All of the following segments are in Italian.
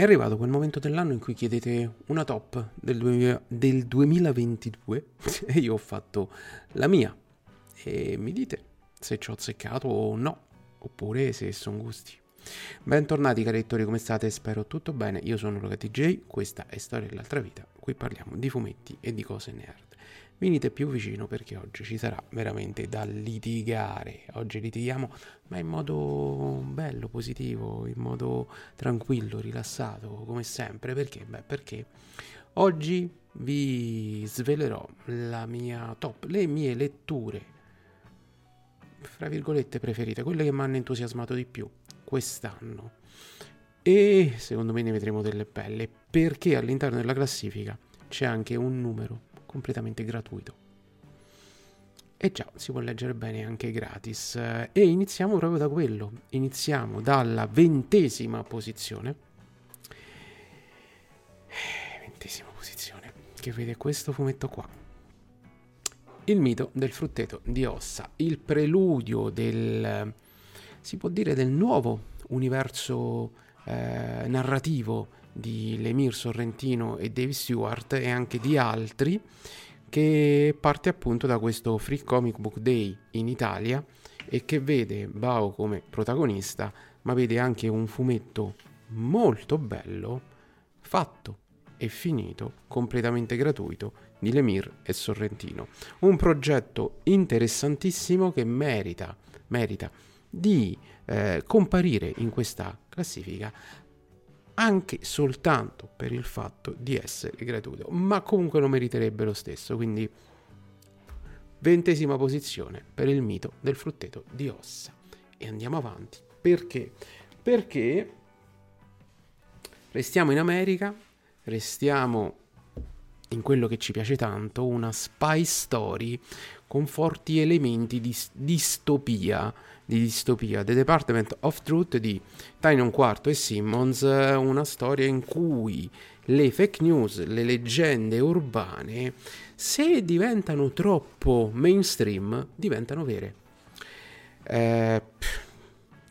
È arrivato quel momento dell'anno in cui chiedete una top del, 2000 del 2022 e io ho fatto la mia e mi dite se ci ho azzeccato o no, oppure se sono gusti. Bentornati cari lettori, come state? Spero tutto bene. Io sono Luca TJ, questa è Storia dell'altra vita. Qui parliamo di fumetti e di cose nerd. Venite più vicino perché oggi ci sarà veramente da litigare. Oggi litighiamo, ma in modo bello, positivo, in modo tranquillo, rilassato, come sempre. Perché? Beh, perché oggi vi svelerò la mia top, le mie letture, fra virgolette, preferite, quelle che mi hanno entusiasmato di più quest'anno. E secondo me ne vedremo delle belle, perché all'interno della classifica c'è anche un numero completamente gratuito. E già, si può leggere bene anche gratis. E iniziamo proprio da quello. Iniziamo dalla ventesima posizione. Ventesima posizione. Che vede questo fumetto qua. Il mito del frutteto di ossa. Il preludio del... si può dire del nuovo universo eh, narrativo di Lemir Sorrentino e Dave Stewart e anche di altri che parte appunto da questo Free Comic Book Day in Italia e che vede Bao come protagonista ma vede anche un fumetto molto bello fatto e finito completamente gratuito di Lemir e Sorrentino. Un progetto interessantissimo che merita merita di eh, comparire in questa classifica anche soltanto per il fatto di essere gratuito, ma comunque lo meriterebbe lo stesso, quindi ventesima posizione per il mito del frutteto di ossa. E andiamo avanti, perché? Perché restiamo in America, restiamo in quello che ci piace tanto, una spy story con forti elementi di distopia di distopia, The Department of Truth di Tynon Quarto e Simmons, una storia in cui le fake news, le leggende urbane, se diventano troppo mainstream, diventano vere. Eh,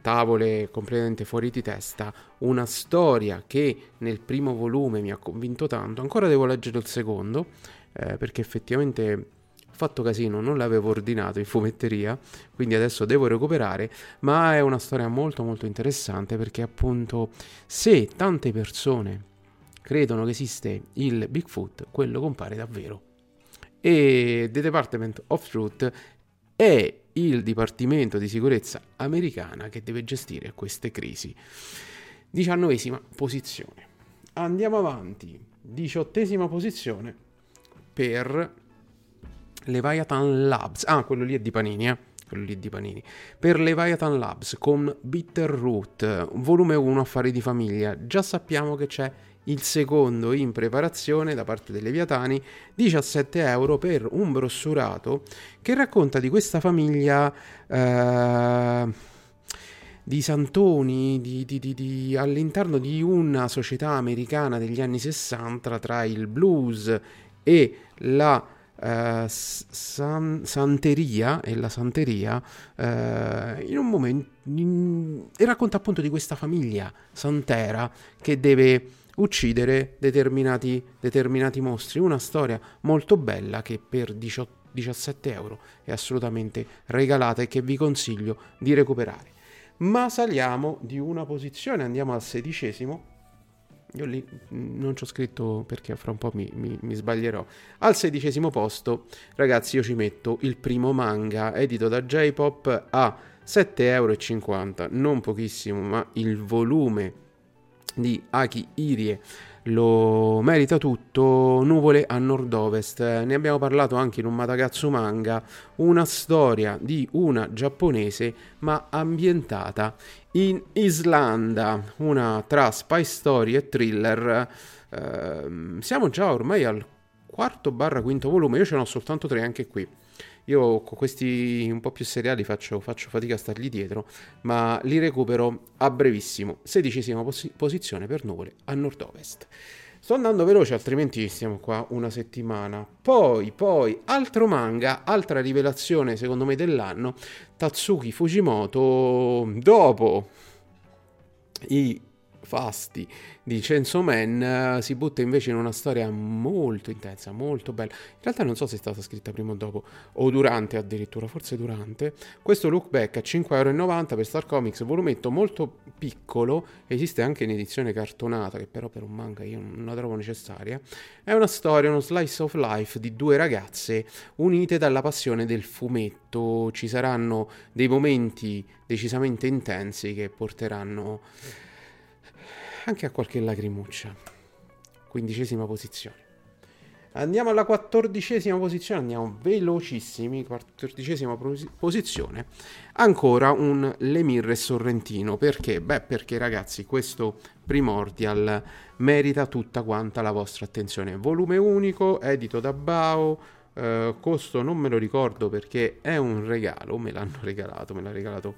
tavole completamente fuori di testa, una storia che nel primo volume mi ha convinto tanto, ancora devo leggere il secondo, eh, perché effettivamente fatto casino, non l'avevo ordinato in fumetteria, quindi adesso devo recuperare, ma è una storia molto molto interessante perché appunto se tante persone credono che esiste il Bigfoot, quello compare davvero. E The Department of Truth è il dipartimento di sicurezza americana che deve gestire queste crisi. Diciannovesima posizione. Andiamo avanti. Diciottesima posizione per Leviathan Labs, ah, quello lì è di Panini, eh? quello lì di Panini, per Leviathan Labs con Bitter Root, volume 1 affari di famiglia. Già sappiamo che c'è il secondo in preparazione da parte dei Leviatani, 17 euro per un brossurato che racconta di questa famiglia eh, di santoni di, di, di, all'interno di una società americana degli anni 60 tra il blues e la eh, san, santeria e la santeria eh, in un momento in, e racconta appunto di questa famiglia santera che deve uccidere determinati, determinati mostri. Una storia molto bella che per 18, 17 euro è assolutamente regalata e che vi consiglio di recuperare. Ma saliamo di una posizione andiamo al sedicesimo io lì non ci ho scritto perché fra un po' mi, mi, mi, sbaglierò. Al sedicesimo posto, ragazzi, io ci metto il primo manga edito da J-Pop a 7,50 euro, non pochissimo, ma il volume di Aki Irie lo merita tutto. Nuvole a nord-ovest, ne abbiamo parlato anche in un Matagatsu manga, una storia di una giapponese ma ambientata in Islanda, una tra spy story e thriller. Eh, siamo già ormai al quarto barra quinto volume, io ce n'ho soltanto tre anche qui. Io con questi un po' più seriali faccio, faccio, fatica a stargli dietro, ma li recupero a brevissimo. Sedicesima pos- posizione per nuvole a nord-ovest. Sto andando veloce, altrimenti stiamo qua una settimana. Poi, poi, altro manga, altra rivelazione secondo me dell'anno, Tatsuki Fujimoto, dopo i fasti di Chainsaw Man uh, si butta invece in una storia molto intensa, molto bella. In realtà non so se è stata scritta prima o dopo, o durante addirittura, forse durante. Questo look back a 5,90€ per Star Comics, volumetto molto piccolo, esiste anche in edizione cartonata, che però per un manga io non la trovo necessaria. È una storia, uno slice of life di due ragazze unite dalla passione del fumetto. Ci saranno dei momenti decisamente intensi che porteranno anche a qualche lacrimuccia. Quindicesima posizione. Andiamo alla quattordicesima posizione, andiamo velocissimi, quattordicesima posizione. Ancora un Lemir Sorrentino, perché? Beh, perché ragazzi, questo Primordial merita tutta quanta la vostra attenzione. Volume unico, edito da Bao, eh, costo non me lo ricordo perché è un regalo, me l'hanno regalato, me l'ha regalato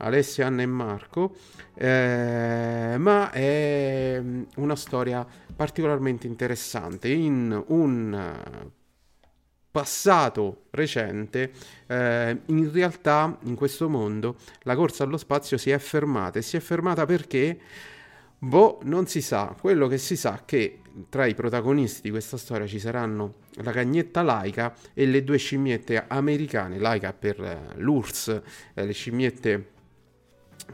Alessia, Anna e Marco, eh, ma è mm, una storia particolarmente interessante in un passato recente, eh, in realtà in questo mondo la corsa allo spazio si è fermata e si è fermata perché Boh, non si sa. Quello che si sa è che tra i protagonisti di questa storia ci saranno la cagnetta Laika e le due scimmiette americane, Laika per eh, l'URSS, eh, le scimmiette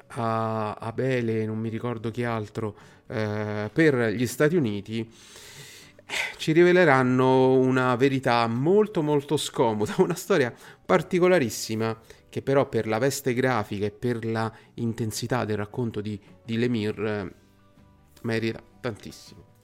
a Abele, non mi ricordo chi altro, eh, per gli Stati Uniti eh, ci riveleranno una verità molto molto scomoda, una storia particolarissima che però per la veste grafica e per la intensità del racconto di, di Lemire eh, merita tantissimo.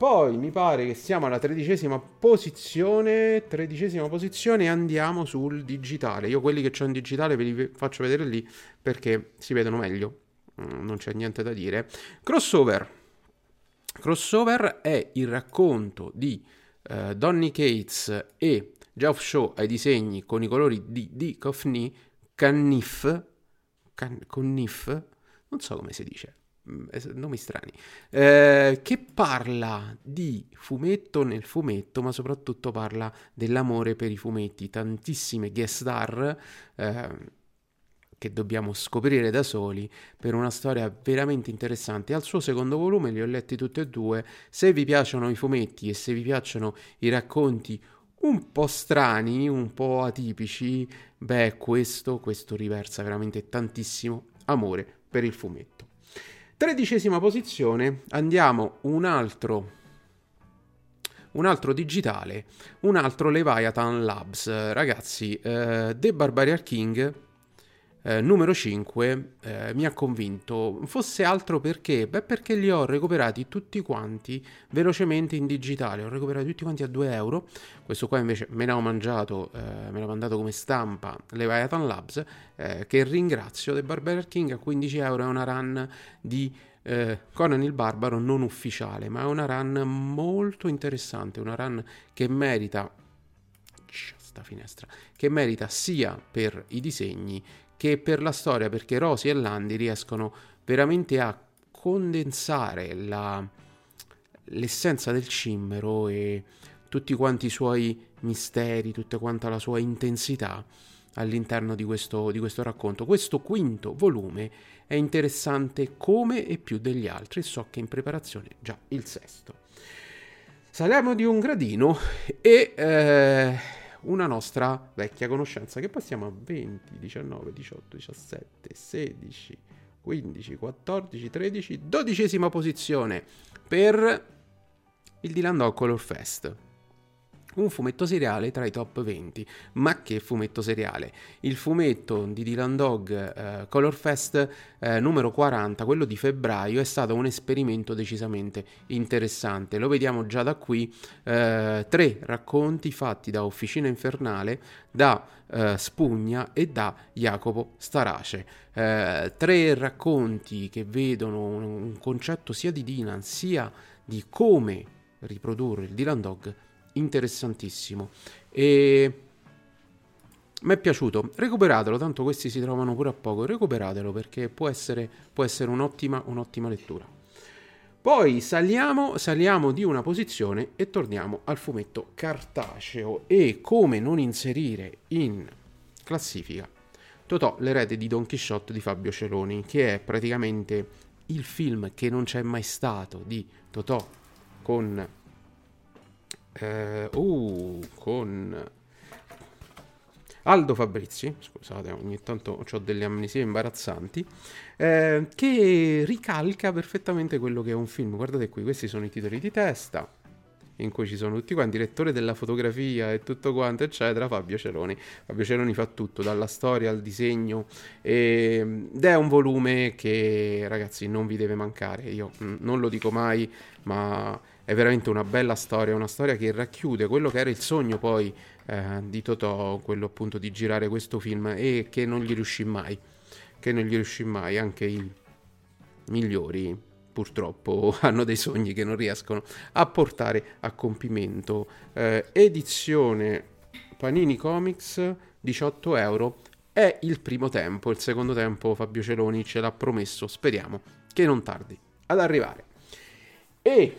Poi mi pare che siamo alla tredicesima posizione, tredicesima posizione e andiamo sul digitale. Io quelli che c'ho in digitale ve li faccio vedere lì perché si vedono meglio, mm, non c'è niente da dire. Crossover. Crossover è il racconto di uh, Donny Cates e Geoff Shaw ai disegni con i colori di Dick of Knee, Cannif, can, Connif, non so come si dice, nomi strani, eh, che parla di fumetto nel fumetto, ma soprattutto parla dell'amore per i fumetti. Tantissime guest star eh, che dobbiamo scoprire da soli per una storia veramente interessante. Al suo secondo volume li ho letti tutti e due. Se vi piacciono i fumetti e se vi piacciono i racconti un po' strani, un po' atipici, beh, questo, questo riversa veramente tantissimo amore per il fumetto. Tredicesima posizione, andiamo un altro, un altro digitale, un altro Leviathan Labs. Ragazzi, uh, The Barbarian King eh, numero 5 eh, mi ha convinto. Fosse altro perché? Beh, perché li ho recuperati tutti quanti velocemente in digitale. Ho recuperato tutti quanti a 2 euro. Questo qua invece me l'ho mangiato, eh, me l'ha mandato come stampa Leviathan Labs, eh, che ringrazio. The Barbarian King a 15 euro è una run di eh, Conan il Barbaro non ufficiale, ma è una run molto interessante, una run che merita sta finestra che merita sia per i disegni che per la storia, perché Rosy e Landi riescono veramente a condensare la, l'essenza del cimmero e tutti quanti i suoi misteri, tutta quanta la sua intensità all'interno di questo, di questo racconto. Questo quinto volume è interessante come e più degli altri, so che in preparazione già il sesto. Saliamo di un gradino e... Eh, una nostra vecchia conoscenza che passiamo a 20, 19, 18, 17, 16, 15, 14, 13, dodicesima posizione per il Dylan Dog Color Fest. Un fumetto seriale tra i top 20. Ma che fumetto seriale? Il fumetto di Dylan Dog eh, Color Fest eh, numero 40, quello di febbraio, è stato un esperimento decisamente interessante. Lo vediamo già da qui. Eh, tre racconti fatti da Officina Infernale, da eh, Spugna e da Jacopo Starace. Eh, tre racconti che vedono un, un concetto sia di Dylan sia di come riprodurre il Dylan Dog interessantissimo. E mi è piaciuto, recuperatelo, tanto questi si trovano pure a poco, recuperatelo perché può essere, può essere un'ottima, un'ottima lettura. Poi saliamo, saliamo di una posizione e torniamo al fumetto cartaceo e come non inserire in classifica Totò, l'erede di Don Quixote di Fabio Celoni, che è praticamente il film che non c'è mai stato di Totò con eh, uh, con Aldo Fabrizi, scusate, ogni tanto ho delle amnesie imbarazzanti, eh, che ricalca perfettamente quello che è un film. Guardate qui, questi sono i titoli di testa in cui ci sono tutti quanti, direttore della fotografia e tutto quanto, eccetera, Fabio Celoni. Fabio Celoni fa tutto, dalla storia al disegno, e, ed è un volume che, ragazzi, non vi deve mancare. Io mm, non lo dico mai, ma è veramente una bella storia, una storia che racchiude quello che era il sogno poi eh, di Totò, quello appunto di girare questo film e che non gli riuscì mai, che non gli riuscì mai, anche i migliori purtroppo hanno dei sogni che non riescono a portare a compimento. Eh, edizione Panini Comics 18 euro è il primo tempo, il secondo tempo Fabio Celoni ce l'ha promesso, speriamo che non tardi ad arrivare. E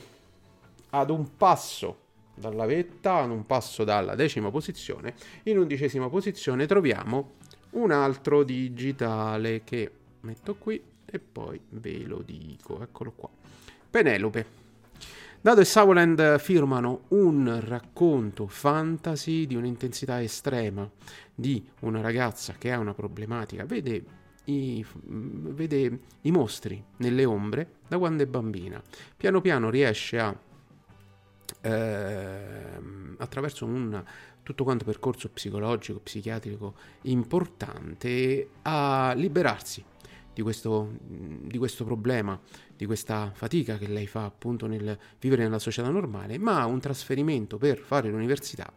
ad un passo dalla vetta, ad un passo dalla decima posizione, in undicesima posizione troviamo un altro digitale che metto qui e poi ve lo dico, eccolo qua. Penelope. Dado e Savoland firmano un racconto fantasy di un'intensità estrema di una ragazza che ha una problematica, vede i, vede i mostri nelle ombre da quando è bambina. Piano piano riesce a eh, attraverso un tutto quanto percorso psicologico, psichiatrico importante a liberarsi di questo, di questo, problema, di questa fatica che lei fa appunto nel vivere nella società normale, ma un trasferimento per fare l'università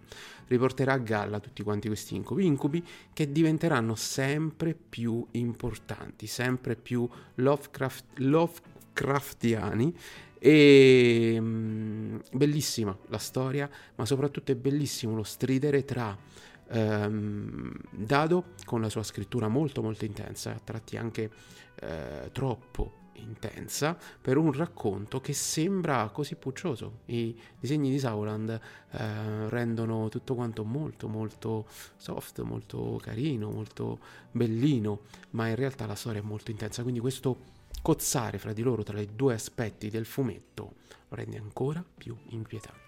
riporterà a galla tutti quanti questi incubi, incubi che diventeranno sempre più importanti, sempre più Lovecraft, Lovecraftiani e mm, bellissima la storia, ma soprattutto è bellissimo lo stridere tra ehm, Dado con la sua scrittura molto molto intensa, a tratti anche eh, troppo intensa per un racconto che sembra così puccioso. I disegni di Sauland eh, rendono tutto quanto molto molto soft, molto carino, molto bellino, ma in realtà la storia è molto intensa, quindi questo cozzare fra di loro tra i due aspetti del fumetto lo rende ancora più inquietante.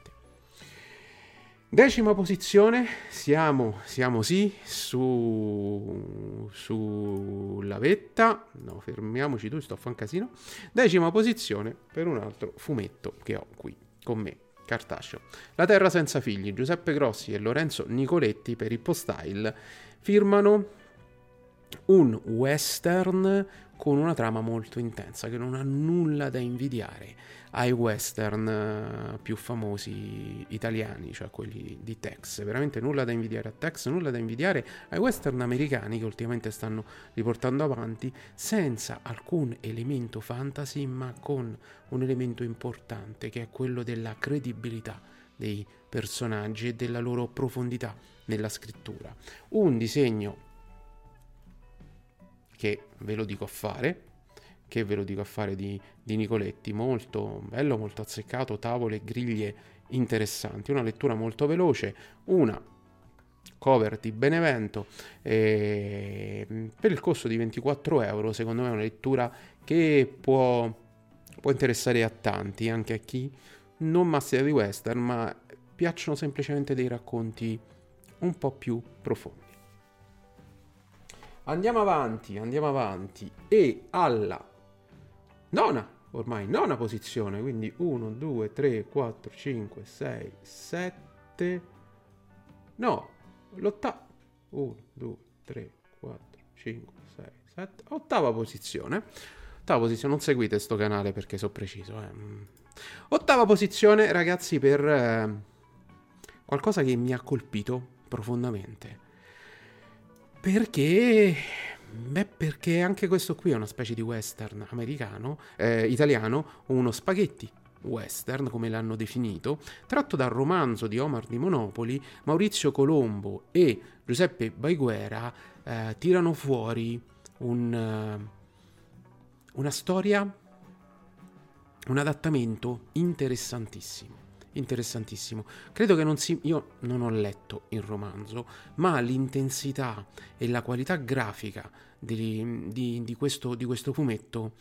Decima posizione, siamo, siamo sì su, sulla vetta, no fermiamoci tu, sto a fare un casino. Decima posizione per un altro fumetto che ho qui con me, cartaceo. La terra senza figli, Giuseppe Grossi e Lorenzo Nicoletti per Ippostyle firmano un western con una trama molto intensa che non ha nulla da invidiare ai western eh, più famosi italiani, cioè quelli di Tex. Veramente nulla da invidiare a Tex, nulla da invidiare ai western americani che ultimamente stanno riportando avanti senza alcun elemento fantasy, ma con un elemento importante che è quello della credibilità dei personaggi e della loro profondità nella scrittura. Un disegno che ve lo dico a fare, che ve lo dico a fare di, di Nicoletti, molto bello, molto azzeccato, tavole, griglie interessanti, una lettura molto veloce, una cover di Benevento eh, per il costo di 24 euro secondo me è una lettura che può, può interessare a tanti anche a chi non mastica di western ma piacciono semplicemente dei racconti un po' più profondi Andiamo avanti, andiamo avanti. E alla nona, ormai nona posizione, quindi 1, 2, 3, 4, 5, 6, 7, no, l'ottava, 1, 2, 3, 4, 5, 6, 7, ottava posizione. Ottava posizione, non seguite sto canale perché so preciso. Eh. Mm. Ottava posizione, ragazzi, per eh, qualcosa che mi ha colpito profondamente. Perché? Beh, perché anche questo qui è una specie di western americano, eh, italiano, uno spaghetti western, come l'hanno definito, tratto dal romanzo di Omar di Monopoli, Maurizio Colombo e Giuseppe Baiguera eh, tirano fuori un, uh, una storia, un adattamento interessantissimo interessantissimo. Credo che non si... Io non ho letto il romanzo, ma l'intensità e la qualità grafica di, di, di, questo, di questo fumetto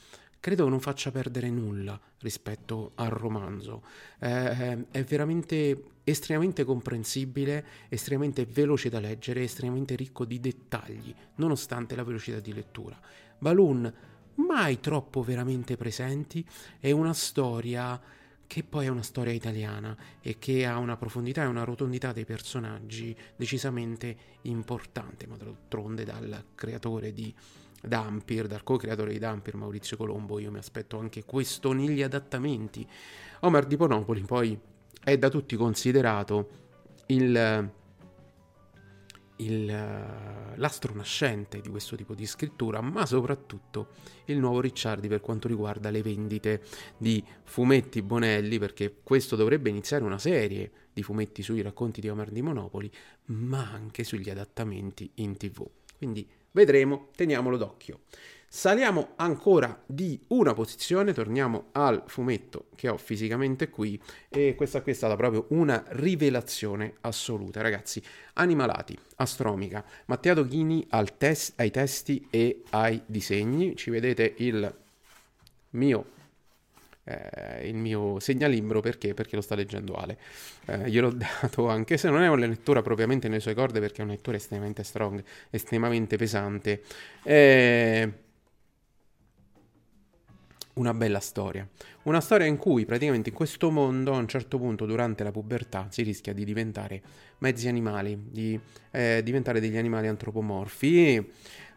credo non faccia perdere nulla rispetto al romanzo. Eh, è veramente estremamente comprensibile, estremamente veloce da leggere, estremamente ricco di dettagli, nonostante la velocità di lettura. Balloon mai troppo veramente presenti, è una storia che poi è una storia italiana e che ha una profondità e una rotondità dei personaggi decisamente importante, ma d'altronde dal creatore di Dampir, dal co-creatore di Dampir, Maurizio Colombo, io mi aspetto anche questo negli adattamenti. Omar di Ponopoli poi è da tutti considerato il il, eh, l'astro nascente di questo tipo di scrittura, ma soprattutto il nuovo Ricciardi per quanto riguarda le vendite di fumetti Bonelli, perché questo dovrebbe iniziare una serie di fumetti sui racconti di Omar di Monopoli, ma anche sugli adattamenti in tv. Quindi vedremo, teniamolo d'occhio. Saliamo ancora di una posizione, torniamo al fumetto che ho fisicamente qui e questa qui è stata proprio una rivelazione assoluta, ragazzi. Animalati, Astromica, Matteo Doghini tes- ai testi e ai disegni, ci vedete il mio eh, il mio segnalimbro perché? Perché lo sta leggendo Ale. Eh, gliel'ho dato anche se non è una lettura propriamente nelle sue corde perché è una lettura estremamente strong, estremamente pesante. Eh, una bella storia. Una storia in cui praticamente in questo mondo a un certo punto durante la pubertà si rischia di diventare mezzi animali, di eh, diventare degli animali antropomorfi e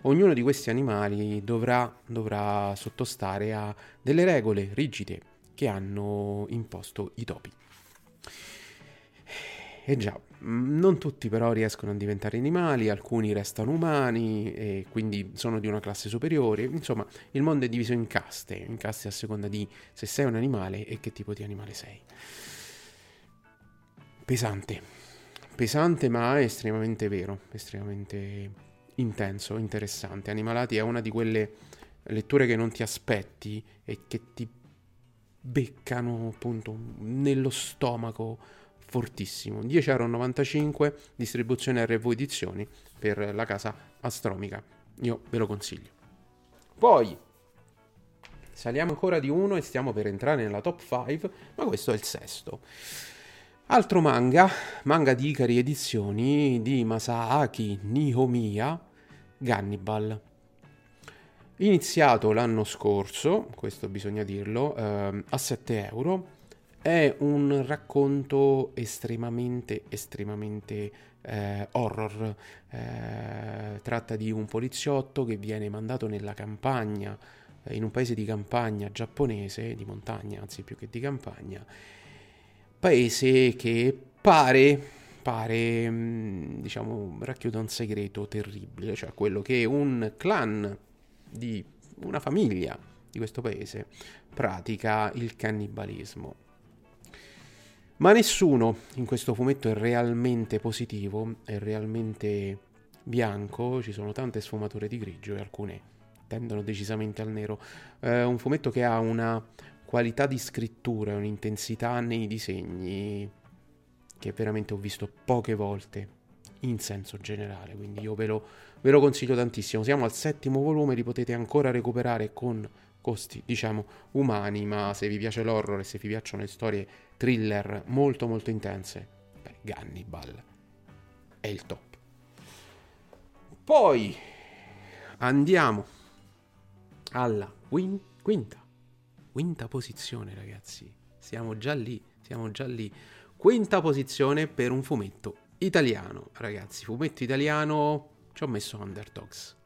ognuno di questi animali dovrà, dovrà sottostare a delle regole rigide che hanno imposto i topi. E già, non tutti però riescono a diventare animali, alcuni restano umani e quindi sono di una classe superiore. Insomma, il mondo è diviso in caste, in caste a seconda di se sei un animale e che tipo di animale sei. Pesante, pesante ma estremamente vero, estremamente intenso, interessante. Animalati è una di quelle letture che non ti aspetti e che ti beccano appunto nello stomaco fortissimo. 10,95€ distribuzione RV Edizioni per la casa Astromica. Io ve lo consiglio. Poi saliamo ancora di uno e stiamo per entrare nella top 5, ma questo è il sesto. Altro manga, manga di Ikari Edizioni di Masaaki Nihomiya, Gannibal. Iniziato l'anno scorso, questo bisogna dirlo, eh, a 7 euro è un racconto estremamente, estremamente eh, horror. Eh, tratta di un poliziotto che viene mandato nella campagna, eh, in un paese di campagna giapponese, di montagna anzi più che di campagna, paese che pare, pare mm, diciamo, racchiude un segreto terribile, cioè quello che un clan di una famiglia di questo paese pratica il cannibalismo. Ma nessuno in questo fumetto è realmente positivo, è realmente bianco, ci sono tante sfumature di grigio e alcune tendono decisamente al nero. È un fumetto che ha una qualità di scrittura un'intensità nei disegni che veramente ho visto poche volte in senso generale, quindi io ve lo, ve lo consiglio tantissimo. Siamo al settimo volume, li potete ancora recuperare con costi, diciamo, umani, ma se vi piace l'horror e se vi piacciono le storie thriller molto molto intense, beh, Gannibal è il top. Poi andiamo alla quin- quinta, quinta posizione ragazzi, siamo già lì, siamo già lì. Quinta posizione per un fumetto italiano, ragazzi, fumetto italiano, ci ho messo Underdogs.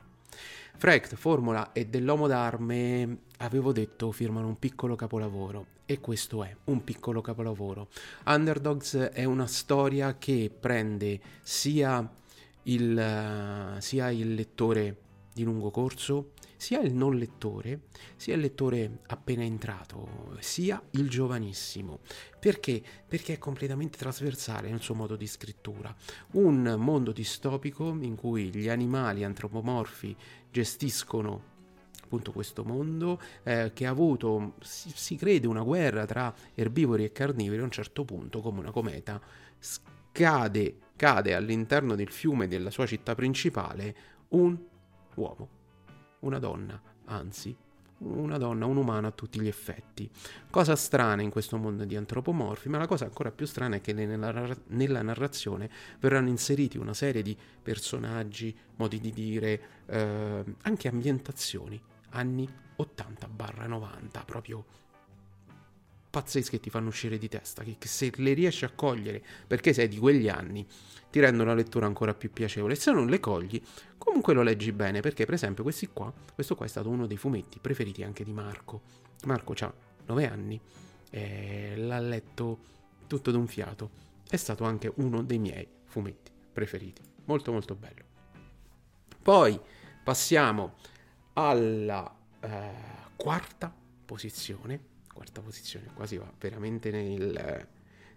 Frecht, Formula e dell'Uomo d'Arme, avevo detto, firmano un piccolo capolavoro e questo è un piccolo capolavoro. Underdogs è una storia che prende sia il, sia il lettore di lungo corso, sia il non lettore, sia il lettore appena entrato, sia il giovanissimo. Perché? Perché è completamente trasversale nel suo modo di scrittura. Un mondo distopico in cui gli animali antropomorfi gestiscono questo mondo eh, che ha avuto, si, si, crede, una guerra tra erbivori e carnivori a un certo punto come una cometa scade, cade all'interno del fiume della sua città principale un uomo una donna, anzi, una donna, un umano a tutti gli effetti. Cosa strana in questo mondo di antropomorfi, ma la cosa ancora più strana è che nella, nella narrazione verranno inseriti una serie di personaggi, modi di dire, eh, anche ambientazioni, anni 80-90, proprio pazzesche che ti fanno uscire di testa, che, che se le riesci a cogliere perché sei di quegli anni, ti rendono la lettura ancora più piacevole. Se non le cogli, comunque lo leggi bene, perché per esempio questi qua, questo qua è stato uno dei fumetti preferiti anche di Marco. Marco ha 9 anni, e l'ha letto tutto d'un fiato, è stato anche uno dei miei fumetti preferiti. Molto molto bello. Poi passiamo alla eh, quarta posizione quarta posizione, quasi va veramente nel,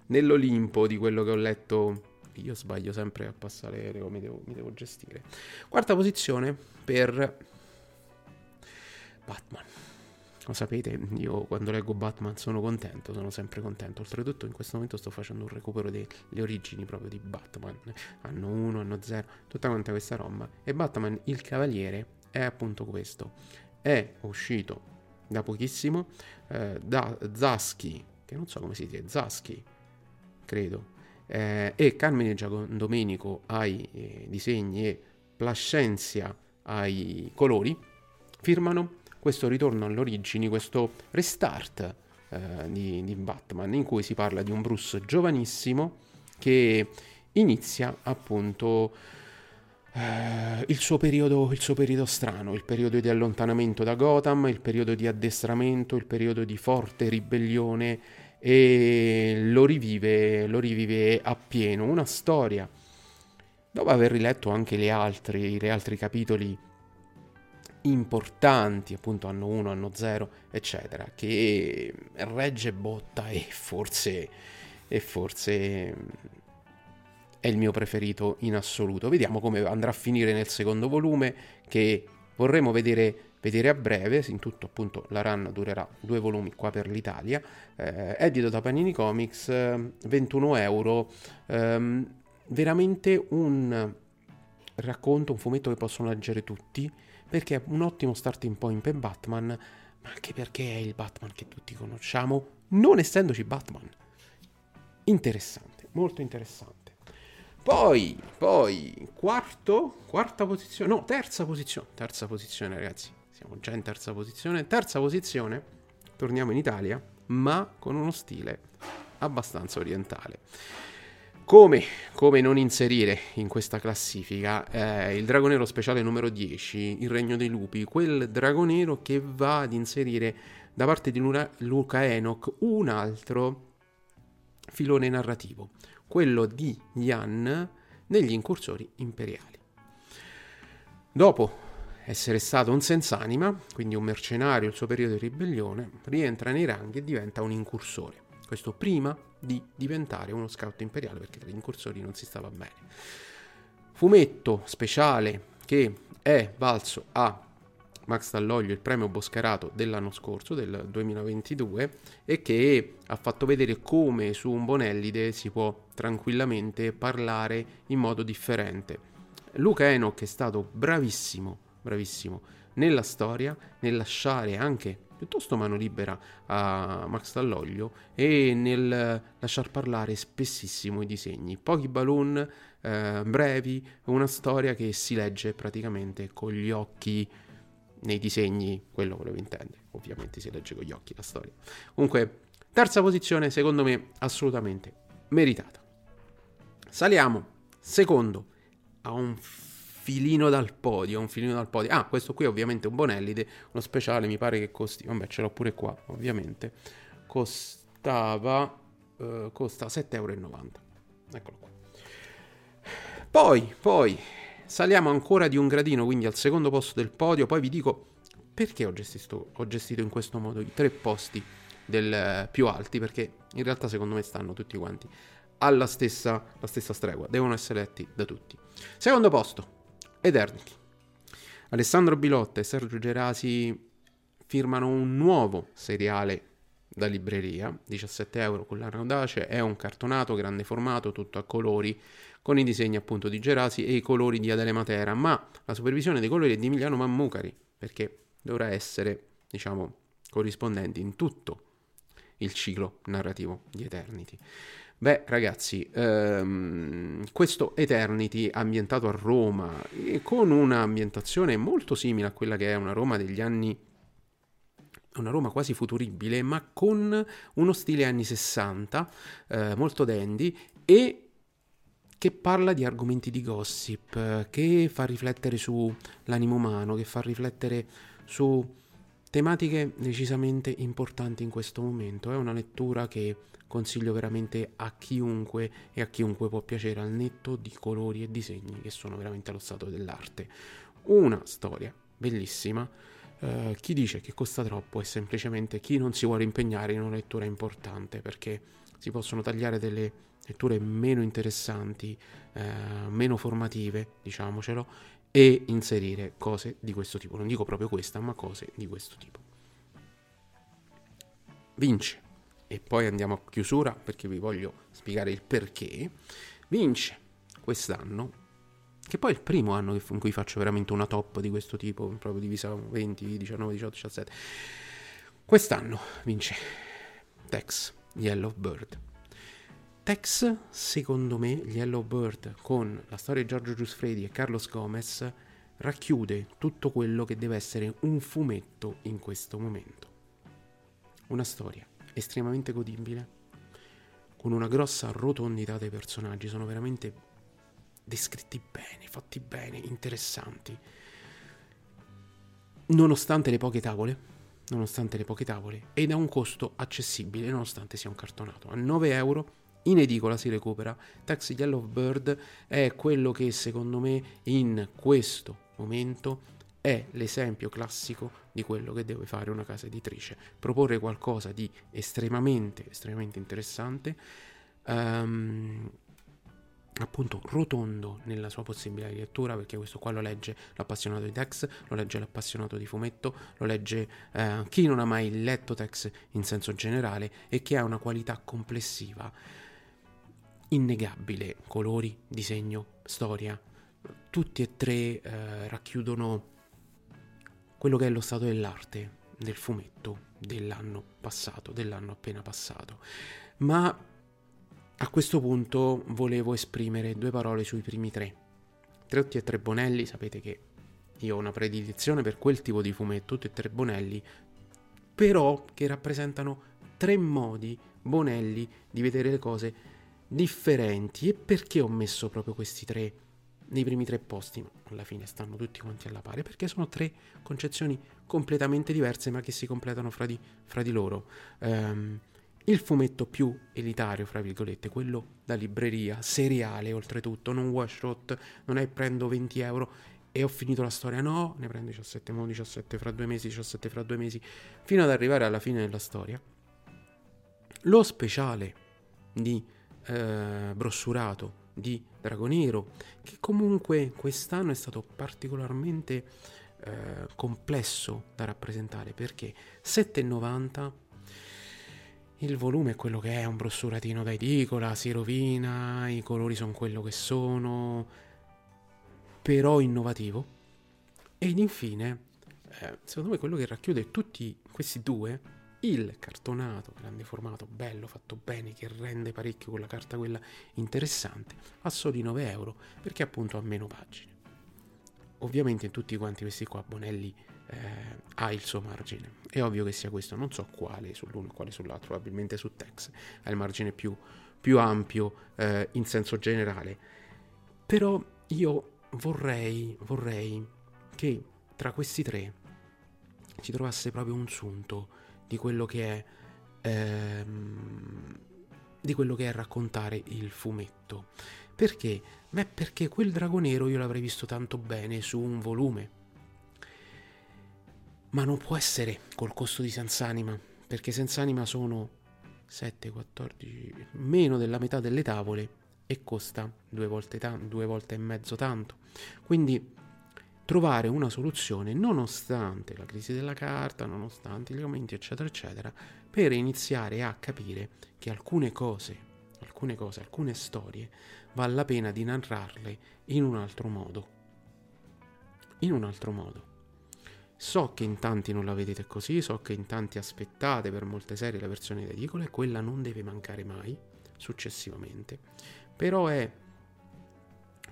nell'Olimpo di quello che ho letto. Io sbaglio sempre a passare, come devo, mi devo gestire. Quarta posizione per Batman. Lo sapete, io quando leggo Batman sono contento, sono sempre contento. Oltretutto in questo momento sto facendo un recupero delle origini proprio di Batman. Anno 1, anno 0, tutta quanta questa roba. E Batman, il Cavaliere, è appunto questo. È uscito da pochissimo, eh, da Zaschi, che non so come si dice, Zaschi, credo, eh, e Carmine Giacondomenico ai eh, disegni e Plascenzia ai colori, firmano questo ritorno all'origine, questo restart eh, di, di Batman, in cui si parla di un Bruce giovanissimo che inizia appunto il, suo periodo, il suo periodo strano, il periodo di allontanamento da Gotham, il periodo di addestramento, il periodo di forte ribellione e lo rivive, lo rivive appieno. Una storia, dopo aver riletto anche altri, gli altri capitoli importanti, appunto anno 1, anno 0, eccetera, che regge botta e forse, e forse è il mio preferito in assoluto. Vediamo come andrà a finire nel secondo volume che vorremmo vedere, vedere a breve, in tutto appunto la run durerà due volumi qua per l'Italia, eh, edito da Panini Comics, 21 euro, ehm, veramente un racconto, un fumetto che possono leggere tutti, perché è un ottimo starting point per Batman, ma anche perché è il Batman che tutti conosciamo, non essendoci Batman. Interessante, molto interessante. Poi, poi, quarto, quarta posizione, no, terza posizione, terza posizione ragazzi, siamo già in terza posizione, terza posizione, torniamo in Italia, ma con uno stile abbastanza orientale. Come, come non inserire in questa classifica eh, il dragonero speciale numero 10, il regno dei lupi, quel dragonero che va ad inserire da parte di Luca Enoch un altro filone narrativo quello di Yan negli incursori imperiali. Dopo essere stato un senz'anima, quindi un mercenario, il suo periodo di ribellione, rientra nei ranghi e diventa un incursore. Questo prima di diventare uno scout imperiale, perché tra gli incursori non si stava bene. Fumetto speciale che è valso a Max Dall'Oglio il premio Boscarato dell'anno scorso, del 2022, e che ha fatto vedere come su un Bonellide si può tranquillamente parlare in modo differente. Luca Enoch è stato bravissimo, bravissimo nella storia, nel lasciare anche piuttosto mano libera a Max Dall'Oglio e nel lasciar parlare spessissimo i disegni. Pochi balloon eh, brevi, una storia che si legge praticamente con gli occhi nei disegni, quello volevo intendere. Ovviamente si legge con gli occhi la storia. Comunque, terza posizione, secondo me, assolutamente meritata. Saliamo Secondo, ha un filino dal podio, un filino dal podio. Ah, questo qui ovviamente un Bonellide, uno speciale, mi pare che costi, vabbè ce l'ho pure qua, ovviamente, costava, uh, costa 7,90 euro. Eccolo qua. Poi, poi, saliamo ancora di un gradino, quindi al secondo posto del podio, poi vi dico perché ho gestito, ho gestito in questo modo i tre posti del, uh, più alti, perché in realtà secondo me stanno tutti quanti alla stessa, stessa stregua, devono essere letti da tutti. Secondo posto, Eternity. Alessandro Bilotta e Sergio Gerasi firmano un nuovo seriale da libreria, 17 euro con l'anno audace, è un cartonato, grande formato, tutto a colori, con i disegni appunto di Gerasi e i colori di Adele Matera, ma la supervisione dei colori è di Emiliano Mammucari, perché dovrà essere, diciamo, corrispondente in tutto il ciclo narrativo di Eternity. Beh, ragazzi, ehm, questo Eternity ambientato a Roma, con un'ambientazione molto simile a quella che è una Roma degli anni una Roma quasi futuribile, ma con uno stile anni 60, eh, molto dandy, e che parla di argomenti di gossip, che fa riflettere sull'animo umano, che fa riflettere su tematiche decisamente importanti in questo momento. È una lettura che consiglio veramente a chiunque e a chiunque può piacere al netto di colori e disegni che sono veramente allo stato dell'arte. Una storia bellissima. Uh, chi dice che costa troppo è semplicemente chi non si vuole impegnare in una lettura importante perché si possono tagliare delle letture meno interessanti, uh, meno formative, diciamocelo, e inserire cose di questo tipo. Non dico proprio questa, ma cose di questo tipo. Vince e poi andiamo a chiusura perché vi voglio spiegare il perché, vince quest'anno, che poi è il primo anno in cui faccio veramente una top di questo tipo, proprio divisa 20, 19, 18, 17. Quest'anno vince Tex Yellow Bird. Tex, secondo me, Yellow Bird con la storia di Giorgio Giusfredi e Carlos Gomez racchiude tutto quello che deve essere un fumetto in questo momento. Una storia estremamente godibile, con una grossa rotondità dei personaggi, sono veramente descritti bene, fatti bene, interessanti. Nonostante le poche tavole, nonostante le poche tavole, ed a un costo accessibile, nonostante sia un cartonato. A 9 euro in edicola si recupera. Taxi Yellow Bird è quello che secondo me in questo momento è l'esempio classico di quello che deve fare una casa editrice, proporre qualcosa di estremamente, estremamente interessante, um, appunto rotondo nella sua possibilità di lettura, perché questo qua lo legge l'appassionato di Tex, lo legge l'appassionato di fumetto, lo legge uh, chi non ha mai letto Tex in senso generale e che ha una qualità complessiva innegabile, colori, disegno, storia, tutti e tre uh, racchiudono quello che è lo stato dell'arte del fumetto dell'anno passato, dell'anno appena passato. Ma a questo punto volevo esprimere due parole sui primi tre. Tutti e tre Bonelli, sapete che io ho una predilezione per quel tipo di fumetto, tutti e tre Bonelli, però che rappresentano tre modi Bonelli di vedere le cose differenti. E perché ho messo proprio questi tre nei primi tre posti, alla fine stanno tutti quanti alla pari, perché sono tre concezioni completamente diverse ma che si completano fra di, fra di loro. Um, il fumetto più elitario, fra virgolette, quello da libreria, seriale oltretutto, non wash shot, non è prendo 20 euro e ho finito la storia, no, ne prendo 17, 17 fra due mesi, 17 fra due mesi, fino ad arrivare alla fine della storia. Lo speciale di eh, brossurato di Dragonero, che comunque quest'anno è stato particolarmente eh, complesso da rappresentare perché 7,90 il volume è quello che è, un brossuratino da edicola, si rovina, i colori sono quello che sono, però innovativo. Ed infine, eh, secondo me quello che racchiude tutti questi due il cartonato, grande formato, bello, fatto bene, che rende parecchio con la carta quella interessante, a soli 9 euro perché appunto ha meno pagine. Ovviamente in tutti quanti questi qua Bonelli eh, ha il suo margine, è ovvio che sia questo, non so quale sull'uno e quale sull'altro, probabilmente su Tex ha il margine più, più ampio eh, in senso generale. Però io vorrei, vorrei che tra questi tre ci trovasse proprio un sunto di quello che è ehm, di quello che è raccontare il fumetto. Perché? Beh, perché quel drago nero io l'avrei visto tanto bene su un volume. Ma non può essere col costo di Senz'anima, perché Senz'anima sono 7, 14, meno della metà delle tavole e costa due volte, ta- due volte e mezzo tanto. Quindi trovare una soluzione nonostante la crisi della carta, nonostante gli aumenti, eccetera, eccetera, per iniziare a capire che alcune cose, alcune cose, alcune storie, vale la pena di narrarle in un altro modo. In un altro modo. So che in tanti non la vedete così, so che in tanti aspettate per molte serie la versione di edicola e quella non deve mancare mai, successivamente. Però è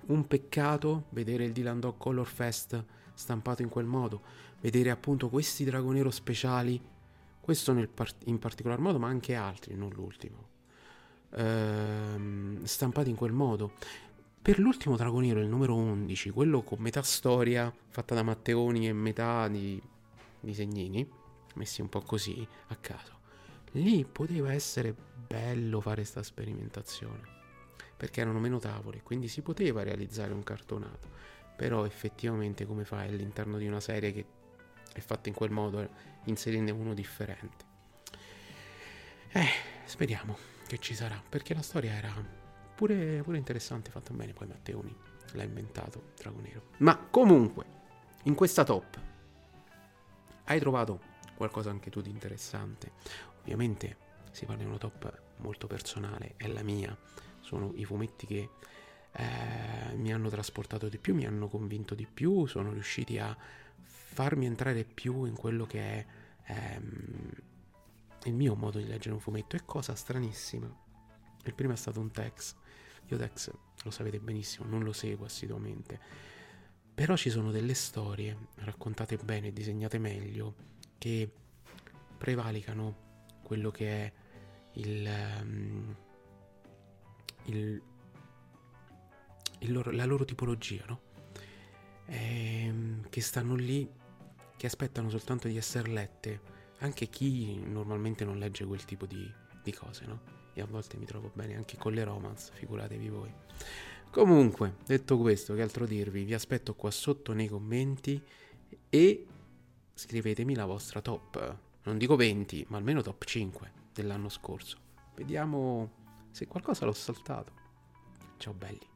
un peccato vedere il Dylan Dog Color Fest stampato in quel modo, vedere appunto questi dragonero speciali, questo part- in particolar modo, ma anche altri, non l'ultimo, ehm, stampati in quel modo. Per l'ultimo dragoniero, il numero 11, quello con metà storia fatta da Matteoni e metà di disegnini, messi un po' così a caso, lì poteva essere bello fare questa sperimentazione perché erano meno tavole, quindi si poteva realizzare un cartonato, però effettivamente come fai all'interno di una serie che è fatta in quel modo, inserendo uno differente? Eh, speriamo che ci sarà, perché la storia era pure, pure interessante, fatta bene, poi Matteoni l'ha inventato, Drago Nero. Ma comunque, in questa top, hai trovato qualcosa anche tu di interessante? Ovviamente si parla di una top molto personale, è la mia, sono i fumetti che eh, mi hanno trasportato di più, mi hanno convinto di più, sono riusciti a farmi entrare più in quello che è ehm, il mio modo di leggere un fumetto. È cosa stranissima. Il primo è stato un Tex. Io Tex, lo sapete benissimo, non lo seguo assiduamente. Però ci sono delle storie raccontate bene, disegnate meglio, che prevalicano quello che è il, um, il, il loro, la loro tipologia, no? E, ehm, che stanno lì, che aspettano soltanto di essere lette. Anche chi normalmente non legge quel tipo di, di cose, no? E a volte mi trovo bene anche con le romance, figuratevi voi. Comunque, detto questo, che altro dirvi? Vi aspetto qua sotto nei commenti e scrivetemi la vostra top. Non dico 20, ma almeno top 5 dell'anno scorso. Vediamo se qualcosa l'ho saltato. Ciao belli.